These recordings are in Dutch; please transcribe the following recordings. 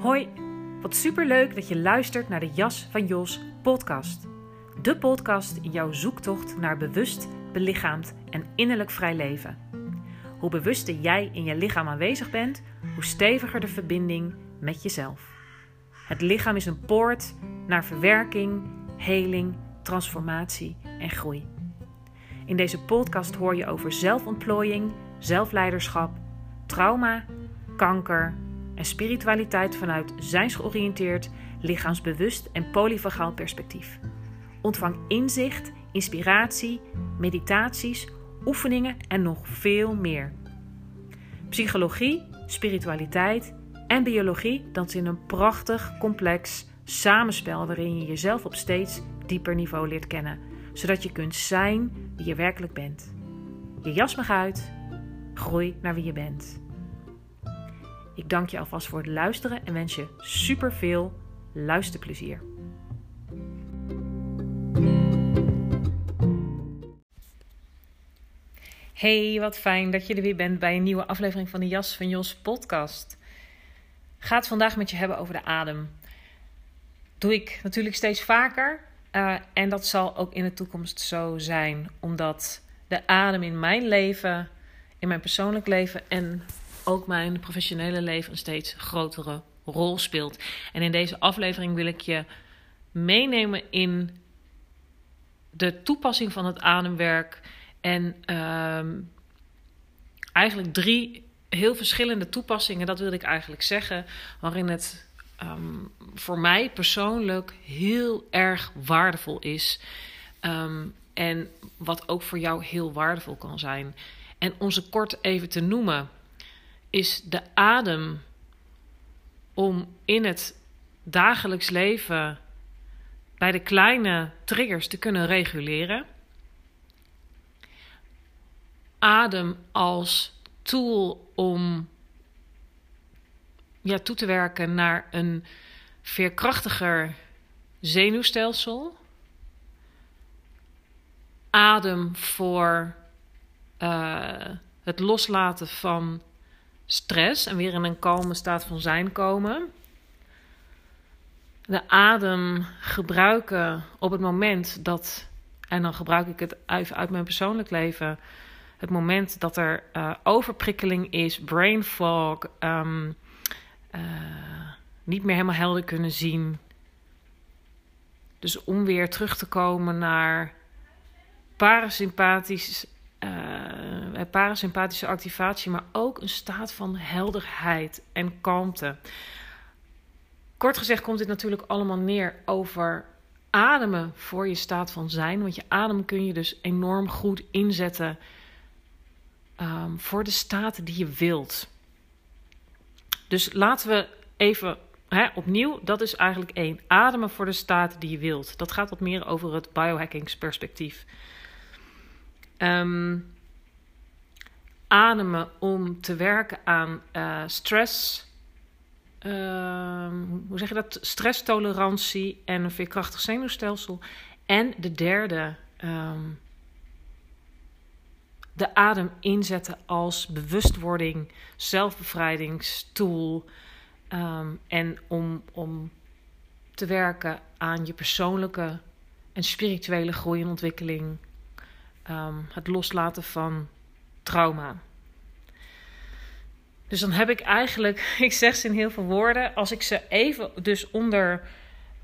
Hoi, wat superleuk dat je luistert naar de Jas van Jos podcast. De podcast in jouw zoektocht naar bewust, belichaamd en innerlijk vrij leven. Hoe bewuster jij in je lichaam aanwezig bent, hoe steviger de verbinding met jezelf. Het lichaam is een poort naar verwerking, heling, transformatie en groei. In deze podcast hoor je over zelfontplooiing, zelfleiderschap, trauma, kanker en spiritualiteit vanuit zijnsgeoriënteerd, lichaamsbewust en polyvagaal perspectief. Ontvang inzicht, inspiratie, meditaties, oefeningen en nog veel meer. Psychologie, spiritualiteit en biologie dansen in een prachtig, complex samenspel waarin je jezelf op steeds dieper niveau leert kennen, zodat je kunt zijn wie je werkelijk bent. Je jas mag uit, groei naar wie je bent. Ik dank je alvast voor het luisteren en wens je super veel luisterplezier. Hey, wat fijn dat je er weer bent bij een nieuwe aflevering van de Jas van Jos podcast. Ga het vandaag met je hebben over de adem. Doe ik natuurlijk steeds vaker uh, en dat zal ook in de toekomst zo zijn, omdat de adem in mijn leven, in mijn persoonlijk leven en ook mijn professionele leven een steeds grotere rol speelt. En in deze aflevering wil ik je meenemen in de toepassing van het ademwerk. En uh, eigenlijk drie heel verschillende toepassingen, dat wil ik eigenlijk zeggen, waarin het um, voor mij persoonlijk heel erg waardevol is. Um, en wat ook voor jou heel waardevol kan zijn. En om ze kort even te noemen is de adem om in het dagelijks leven bij de kleine triggers te kunnen reguleren. Adem als tool om ja, toe te werken naar een veerkrachtiger zenuwstelsel. Adem voor uh, het loslaten van stress en weer in een kalme staat van zijn komen. De adem gebruiken op het moment dat, en dan gebruik ik het uit mijn persoonlijk leven, het moment dat er uh, overprikkeling is, brain fog, um, uh, niet meer helemaal helder kunnen zien. Dus om weer terug te komen naar parasympathisch uh, parasympathische activatie, maar ook een staat van helderheid en kalmte. Kort gezegd komt dit natuurlijk allemaal neer over ademen voor je staat van zijn. Want je adem kun je dus enorm goed inzetten um, voor de staat die je wilt. Dus laten we even hè, opnieuw, dat is eigenlijk één. Ademen voor de staat die je wilt. Dat gaat wat meer over het biohackingsperspectief. Um, ademen om te werken aan uh, stress. Uh, hoe zeg je dat? Stresstolerantie en een veerkrachtig zenuwstelsel. En de derde, um, de adem inzetten als bewustwording, zelfbevrijdingstool. Um, en om, om te werken aan je persoonlijke en spirituele groei en ontwikkeling. Um, het loslaten van trauma. Dus dan heb ik eigenlijk, ik zeg ze in heel veel woorden, als ik ze even dus onder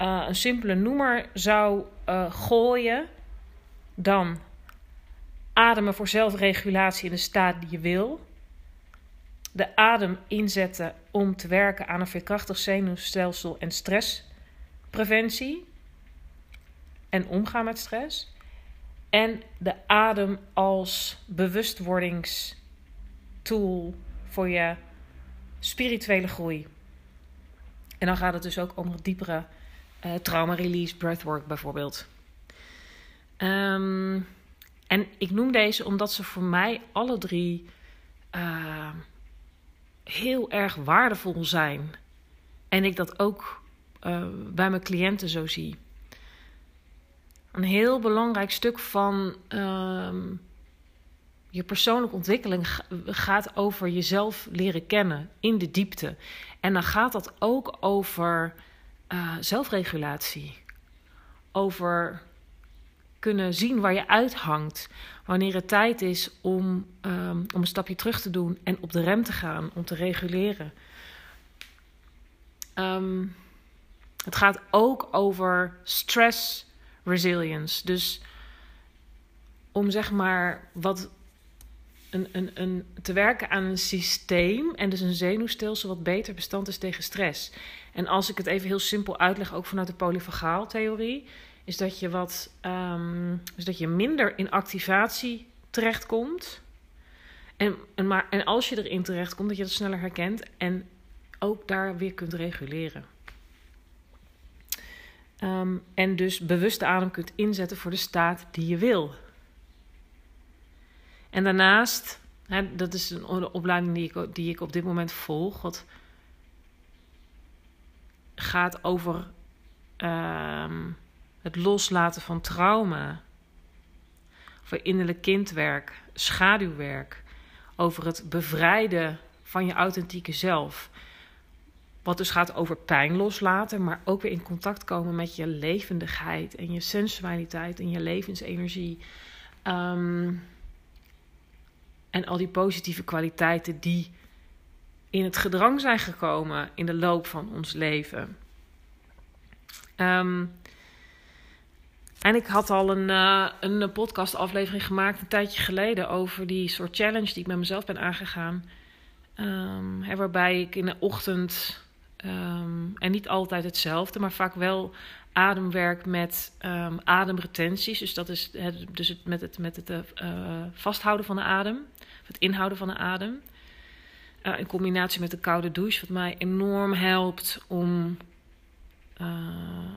uh, een simpele noemer zou uh, gooien, dan ademen voor zelfregulatie in de staat die je wil. De adem inzetten om te werken aan een veerkrachtig zenuwstelsel en stresspreventie. En omgaan met stress. En de adem als bewustwordingstool voor je spirituele groei. En dan gaat het dus ook om nog diepere uh, trauma-release breathwork bijvoorbeeld. Um, en ik noem deze omdat ze voor mij alle drie uh, heel erg waardevol zijn. En ik dat ook uh, bij mijn cliënten zo zie een heel belangrijk stuk van, um, je persoonlijke ontwikkeling gaat over jezelf leren kennen in de diepte. En dan gaat dat ook over uh, zelfregulatie. Over kunnen zien waar je uithangt. Wanneer het tijd is om, um, om een stapje terug te doen en op de rem te gaan, om te reguleren. Um, het gaat ook over stress resilience. Dus om zeg maar wat een, een, een, te werken aan een systeem en dus een zenuwstelsel wat beter bestand is tegen stress. En als ik het even heel simpel uitleg, ook vanuit de polyfagaaltheorie, is dat je wat, um, is dat je minder in activatie terechtkomt. En, en, maar, en als je erin terechtkomt, dat je dat sneller herkent en ook daar weer kunt reguleren. Um, en dus bewuste adem kunt inzetten voor de staat die je wil. En daarnaast, hè, dat is een opleiding die ik, die ik op dit moment volg, wat gaat over um, het loslaten van trauma, over innerlijk kindwerk, schaduwwerk, over het bevrijden van je authentieke zelf. Wat dus gaat over pijn loslaten, maar ook weer in contact komen met je levendigheid en je sensualiteit en je levensenergie. Um, en al die positieve kwaliteiten die in het gedrang zijn gekomen in de loop van ons leven. Um, en ik had al een, uh, een podcastaflevering gemaakt een tijdje geleden over die soort challenge die ik met mezelf ben aangegaan. Um, waarbij ik in de ochtend, um, en niet altijd hetzelfde, maar vaak wel ademwerk met um, ademretenties. Dus dat is het, dus het, met het, met het uh, vasthouden van de adem, het inhouden van de adem. Uh, in combinatie met de koude douche, wat mij enorm helpt om,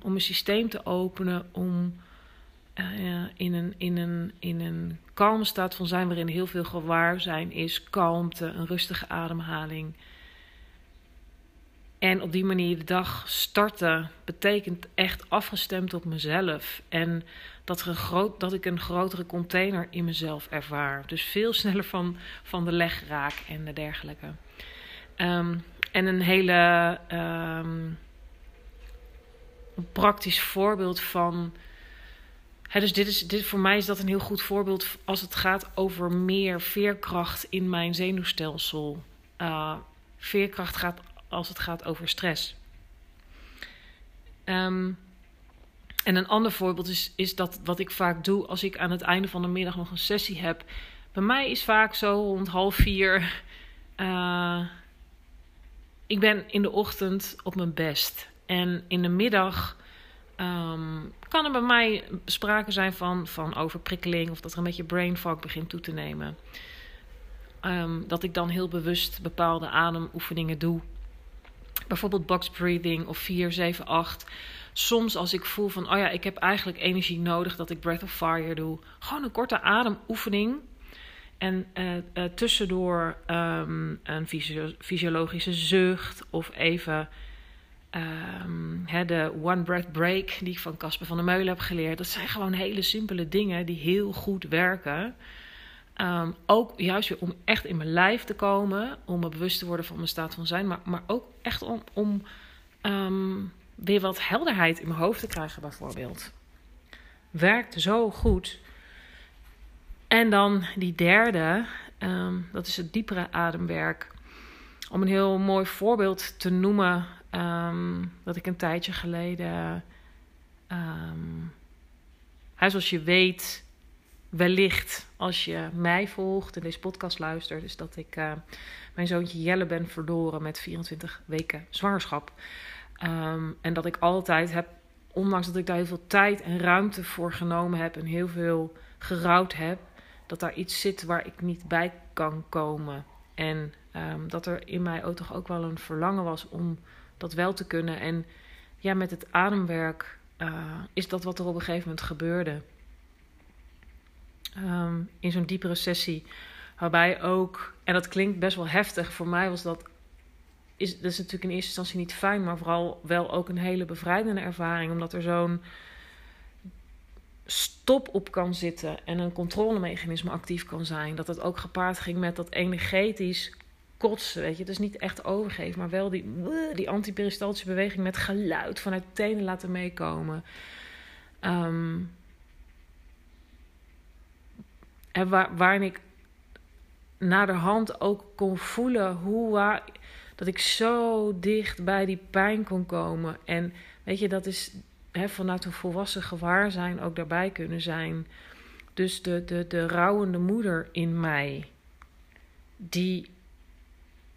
om mijn systeem te openen, om uh, in, een, in, een, in een kalme staat van zijn, waarin heel veel gewaarzijn is, kalmte, een rustige ademhaling. En op die manier de dag starten betekent echt afgestemd op mezelf. En dat, er een groot, dat ik een grotere container in mezelf ervaar. Dus veel sneller van, van de leg raak en dergelijke. Um, en een hele um, praktisch voorbeeld van dus dit is, dit, voor mij is dat een heel goed voorbeeld als het gaat over meer veerkracht in mijn zenuwstelsel. Uh, veerkracht gaat als het gaat over stress. Um, en een ander voorbeeld is, is dat wat ik vaak doe als ik aan het einde van de middag nog een sessie heb. Bij mij is vaak zo rond half vier. Uh, ik ben in de ochtend op mijn best. En in de middag Um, kan er bij mij sprake zijn van, van overprikkeling of dat er een beetje brain fog begint toe te nemen. Um, dat ik dan heel bewust bepaalde ademoefeningen doe. Bijvoorbeeld box breathing of 4, 7, 8. Soms als ik voel van, oh ja, ik heb eigenlijk energie nodig dat ik breath of fire doe. Gewoon een korte ademoefening. En uh, uh, tussendoor um, een fysiologische zucht of even Um, de One Breath Break, die ik van Casper van der Meulen heb geleerd. Dat zijn gewoon hele simpele dingen die heel goed werken. Um, ook juist weer om echt in mijn lijf te komen. Om me bewust te worden van mijn staat van zijn. Maar, maar ook echt om, om um, weer wat helderheid in mijn hoofd te krijgen, bijvoorbeeld. Werkt zo goed. En dan die derde, dat is het diepere ademwerk. Om een heel mooi voorbeeld te noemen dat ik een tijdje geleden. Um, zoals je weet, wellicht als je mij volgt en deze podcast luistert, is dat ik uh, mijn zoontje Jelle ben verloren met 24 weken zwangerschap. Um, en dat ik altijd heb, ondanks dat ik daar heel veel tijd en ruimte voor genomen heb en heel veel gerouwd heb, dat daar iets zit waar ik niet bij kan komen. En um, dat er in mij ook toch ook wel een verlangen was om dat wel te kunnen. En ja, met het ademwerk uh, is dat wat er op een gegeven moment gebeurde. Um, in zo'n diepere sessie. Waarbij ook, en dat klinkt best wel heftig, voor mij was dat, is, dat is natuurlijk in eerste instantie niet fijn, maar vooral wel ook een hele bevrijdende ervaring. Omdat er zo'n stop op kan zitten en een controlemechanisme actief kan zijn. Dat het ook gepaard ging met dat energetisch kotsen, weet je. Dus niet echt overgeven, maar wel die, die antiperistaltische beweging met geluid vanuit tenen laten meekomen. Um, en waar, waarin ik naderhand ook kon voelen hoe waar, dat ik zo dicht bij die pijn kon komen. En weet je, dat is hè, vanuit een volwassen gewaarzijn ook daarbij kunnen zijn. Dus de, de, de rouwende moeder in mij, die.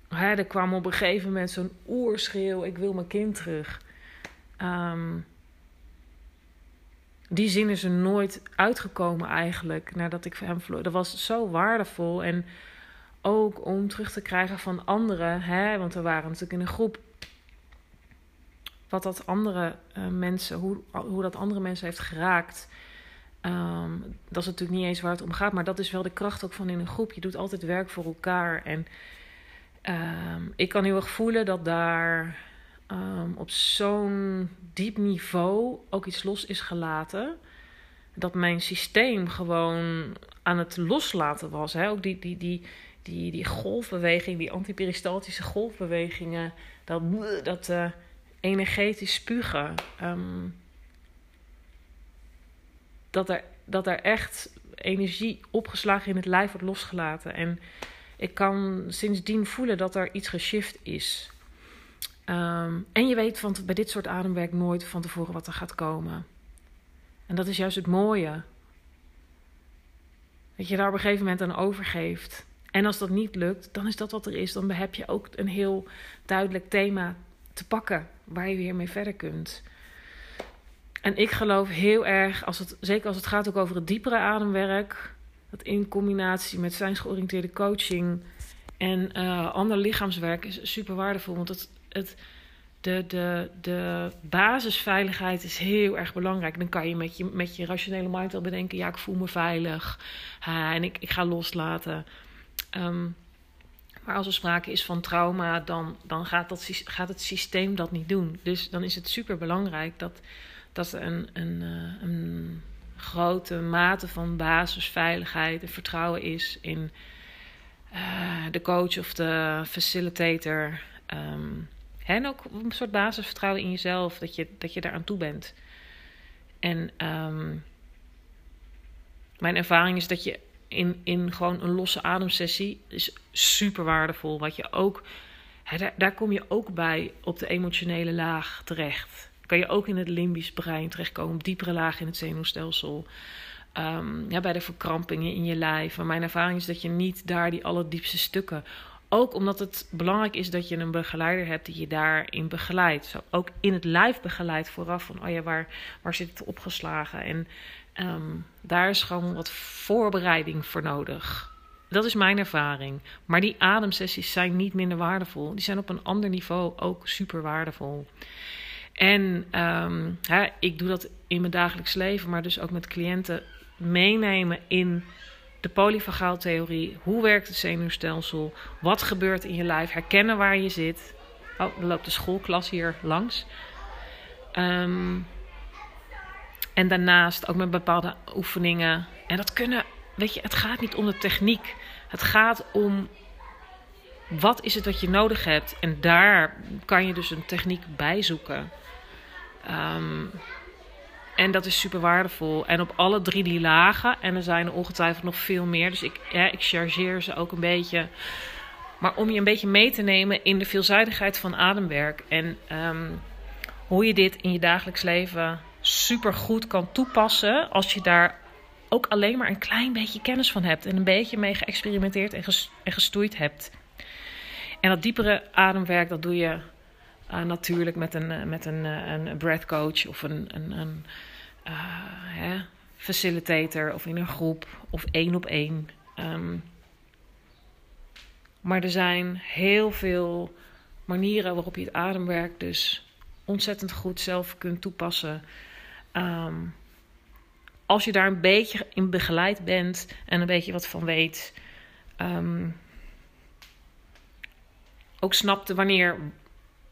Hè, er kwam op een gegeven moment zo'n oerschreeuw: Ik wil mijn kind terug. Um, die zin is er nooit uitgekomen eigenlijk nadat ik hem verloor. Dat was zo waardevol. En ook om terug te krijgen van anderen, hè, want we waren natuurlijk in een groep. Wat dat andere uh, mensen, hoe, hoe dat andere mensen heeft geraakt. Um, dat is natuurlijk niet eens waar het om gaat, maar dat is wel de kracht ook van in een groep. Je doet altijd werk voor elkaar. En um, ik kan heel erg voelen dat daar um, op zo'n diep niveau ook iets los is gelaten. Dat mijn systeem gewoon aan het loslaten was. Hè? Ook die, die, die, die, die golfbeweging, die antiperistaltische golfbewegingen. Dat, dat uh, energetisch spugen. Um, dat, er, dat er echt energie opgeslagen in het lijf wordt losgelaten. En ik kan sindsdien voelen dat er iets geshift is. Um, en je weet van, bij dit soort ademwerk nooit van tevoren wat er gaat komen. En dat is juist het mooie. Dat je daar op een gegeven moment aan overgeeft. En als dat niet lukt, dan is dat wat er is. Dan heb je ook een heel duidelijk thema te pakken waar je weer mee verder kunt. En ik geloof heel erg, als het, zeker als het gaat ook over het diepere ademwerk, dat in combinatie met zijnsgeoriënteerde coaching en uh, ander lichaamswerk is super waardevol. Want het, het, de, de, de basisveiligheid is heel erg belangrijk. Dan kan je met je, met je rationele mind wel bedenken: ja, ik voel me veilig en ik, ik ga loslaten. Um, maar als er sprake is van trauma, dan, dan gaat, dat, gaat het systeem dat niet doen. Dus dan is het super belangrijk dat, dat er een, een, eh, een grote mate van basisveiligheid en vertrouwen is in uh, de coach of de facilitator. Um, en ook een soort basisvertrouwen in jezelf, dat je, dat je daaraan toe bent. En um, mijn ervaring is dat je in, in gewoon een losse ademsessie is super waardevol. Wat je ook, hè, daar, daar kom je ook bij op de emotionele laag terecht. Kan je ook in het limbisch brein terechtkomen, op diepere laag in het zenuwstelsel. Um, ja, bij de verkrampingen in je lijf. Maar mijn ervaring is dat je niet daar die allerdiepste stukken ook omdat het belangrijk is dat je een begeleider hebt die je daarin begeleidt. Zo ook in het lijf begeleidt vooraf van, oh ja, waar, waar zit het opgeslagen? En um, daar is gewoon wat voorbereiding voor nodig. Dat is mijn ervaring. Maar die ademsessies zijn niet minder waardevol. Die zijn op een ander niveau ook super waardevol. En um, hè, ik doe dat in mijn dagelijks leven, maar dus ook met cliënten meenemen in de polyvagaaltheorie. Hoe werkt het zenuwstelsel? Wat gebeurt in je lijf? Herkennen waar je zit. Oh, er loopt de schoolklas hier langs. Um, en daarnaast ook met bepaalde oefeningen. En dat kunnen, weet je, het gaat niet om de techniek. Het gaat om wat is het wat je nodig hebt. En daar kan je dus een techniek bij zoeken. Um, en dat is super waardevol. En op alle drie die lagen, en er zijn er ongetwijfeld nog veel meer. Dus ik, ja, ik chargeer ze ook een beetje. Maar om je een beetje mee te nemen in de veelzijdigheid van ademwerk. En um, hoe je dit in je dagelijks leven super goed kan toepassen. Als je daar ook alleen maar een klein beetje kennis van hebt. En een beetje mee geëxperimenteerd en, en gestoeid hebt. En dat diepere ademwerk, dat doe je uh, natuurlijk met een, uh, met een, uh, een breath coach of een, een, een hè, facilitator of in een groep of één op één. Um, maar er zijn heel veel manieren waarop je het ademwerk dus ontzettend goed zelf kunt toepassen. Um, als je daar een beetje in begeleid bent en een beetje wat van weet. Um, ook snapte wanneer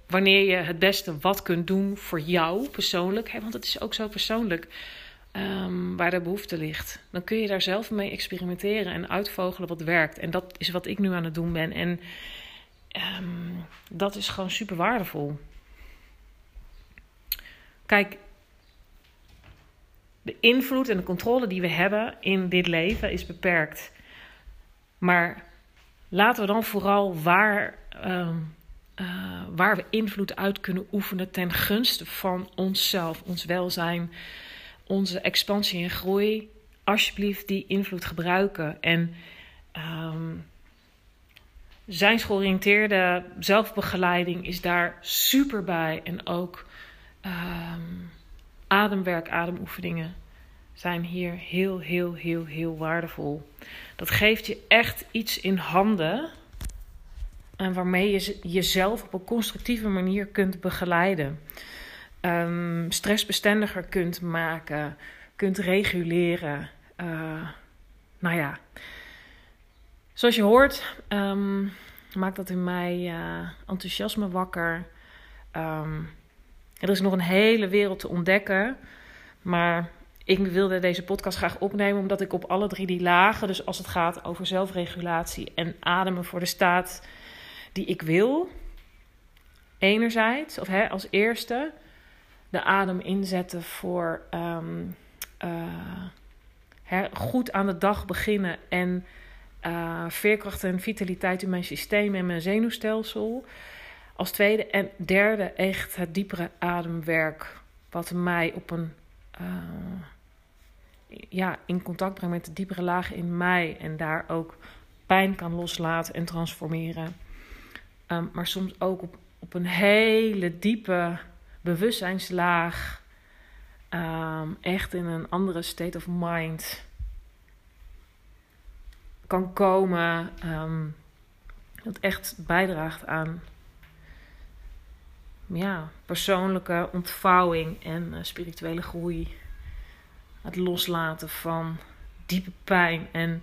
wanneer je het beste wat kunt doen voor jou persoonlijk. Want het is ook zo persoonlijk. ehm, waar de behoefte ligt. Dan kun je daar zelf mee experimenteren en uitvogelen wat werkt. En dat is wat ik nu aan het doen ben. En ehm, dat is gewoon super waardevol. Kijk, de invloed en de controle die we hebben in dit leven is beperkt. Maar laten we dan vooral waar, ehm, eh, waar we invloed uit kunnen oefenen ten gunste van onszelf, ons welzijn, onze expansie en groei, alsjeblieft die invloed gebruiken. En um, zijnsgeoriënteerde zelfbegeleiding is daar super bij. En ook um, ademwerk, ademoefeningen zijn hier heel, heel, heel, heel waardevol. Dat geeft je echt iets in handen. En waarmee je jezelf op een constructieve manier kunt begeleiden. Um, stressbestendiger kunt maken, kunt reguleren. Uh, nou ja, zoals je hoort, um, maakt dat in mij uh, enthousiasme wakker. Um, er is nog een hele wereld te ontdekken. Maar ik wilde deze podcast graag opnemen omdat ik op alle drie die lagen, dus als het gaat over zelfregulatie en ademen voor de staat die ik wil, enerzijds, of hè, als eerste, de adem inzetten voor um, uh, goed aan de dag beginnen en uh, veerkracht en vitaliteit in mijn systeem en mijn zenuwstelsel. Als tweede en derde echt het diepere ademwerk, wat mij op een uh, ja, in contact brengt met de diepere lagen in mij en daar ook pijn kan loslaten en transformeren. Um, maar soms ook op, op een hele diepe bewustzijnslaag. Um, echt in een andere state of mind kan komen. Um, dat echt bijdraagt aan ja, persoonlijke ontvouwing en uh, spirituele groei. Het loslaten van diepe pijn en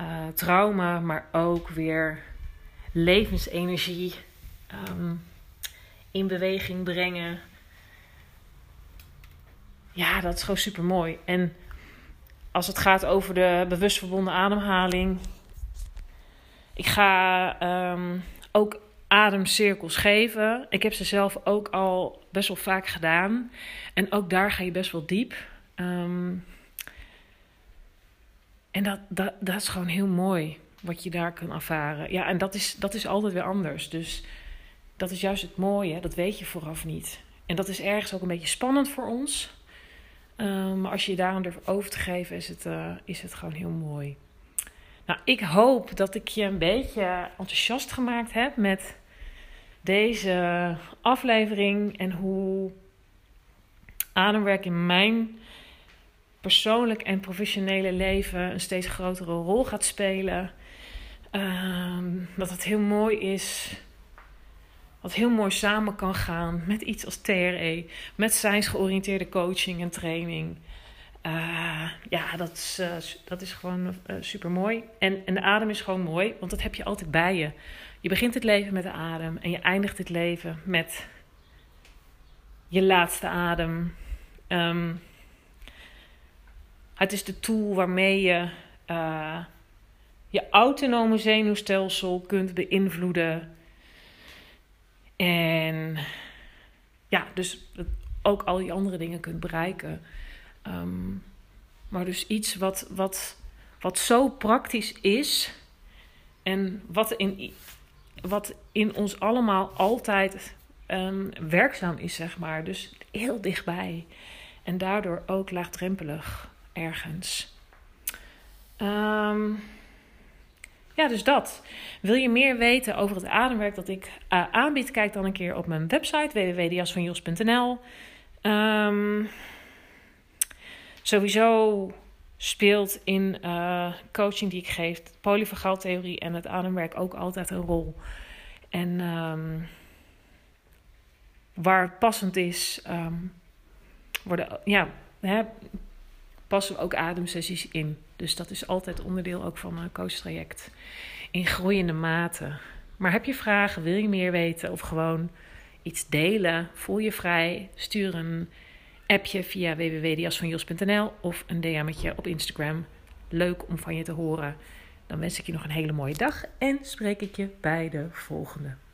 uh, trauma, maar ook weer levensenergie um, in beweging brengen. Ja, dat is gewoon super mooi. En als het gaat over de bewust verbonden ademhaling. Ik ga um, ook ademcirkels geven. Ik heb ze zelf ook al best wel vaak gedaan. En ook daar ga je best wel diep. Um, en dat, dat, dat is gewoon heel mooi wat je daar kan ervaren. Ja, en dat is, dat is altijd weer anders. Dus dat is juist het mooie, dat weet je vooraf niet. En dat is ergens ook een beetje spannend voor ons. Um, maar als je je daaraan durft over te geven, is het, uh, is het gewoon heel mooi. Nou, ik hoop dat ik je een beetje enthousiast gemaakt heb met deze aflevering en hoe ademwerk in mijn persoonlijk en professionele leven een steeds grotere rol gaat spelen. Um, dat het heel mooi is. Wat heel mooi samen kan gaan met iets als TRE. Met science georiënteerde coaching en training. Uh, ja, dat is, uh, dat is gewoon eh, super mooi. En, en de adem is gewoon mooi, want dat heb je altijd bij je. Je begint het leven met de adem en je eindigt het leven met je laatste adem. Um, het is de tool waarmee je je autonome zenuwstelsel kunt beïnvloeden. En ja, dus ook al die andere dingen kunt bereiken. Um, maar dus iets wat, wat, wat zo praktisch is. En wat in, wat in ons allemaal altijd um, werkzaam is, zeg maar. Dus heel dichtbij. En daardoor ook laagdrempelig ergens. Um, ja, dus dat. Wil je meer weten over het ademwerk dat ik uh, aanbied? Kijk dan een keer op mijn website www.diasvanjos.nl. Um, ehm, sowieso speelt in uh, coaching die ik geef, polyvagaaltheorie en het ademwerk ook altijd een rol. En um, waar het passend is, um, worden, ja, hè, passen we ook ademsessies in. Dus dat is altijd onderdeel ook van een coachtraject. In groeiende mate. Maar heb je vragen, wil je meer weten of gewoon iets delen? Voel je vrij, stuur een appje via www.jasvanjos.nl of een DM'tje op Instagram. Leuk om van je te horen. Dan wens ik je nog een hele mooie dag en spreek ik je bij de volgende.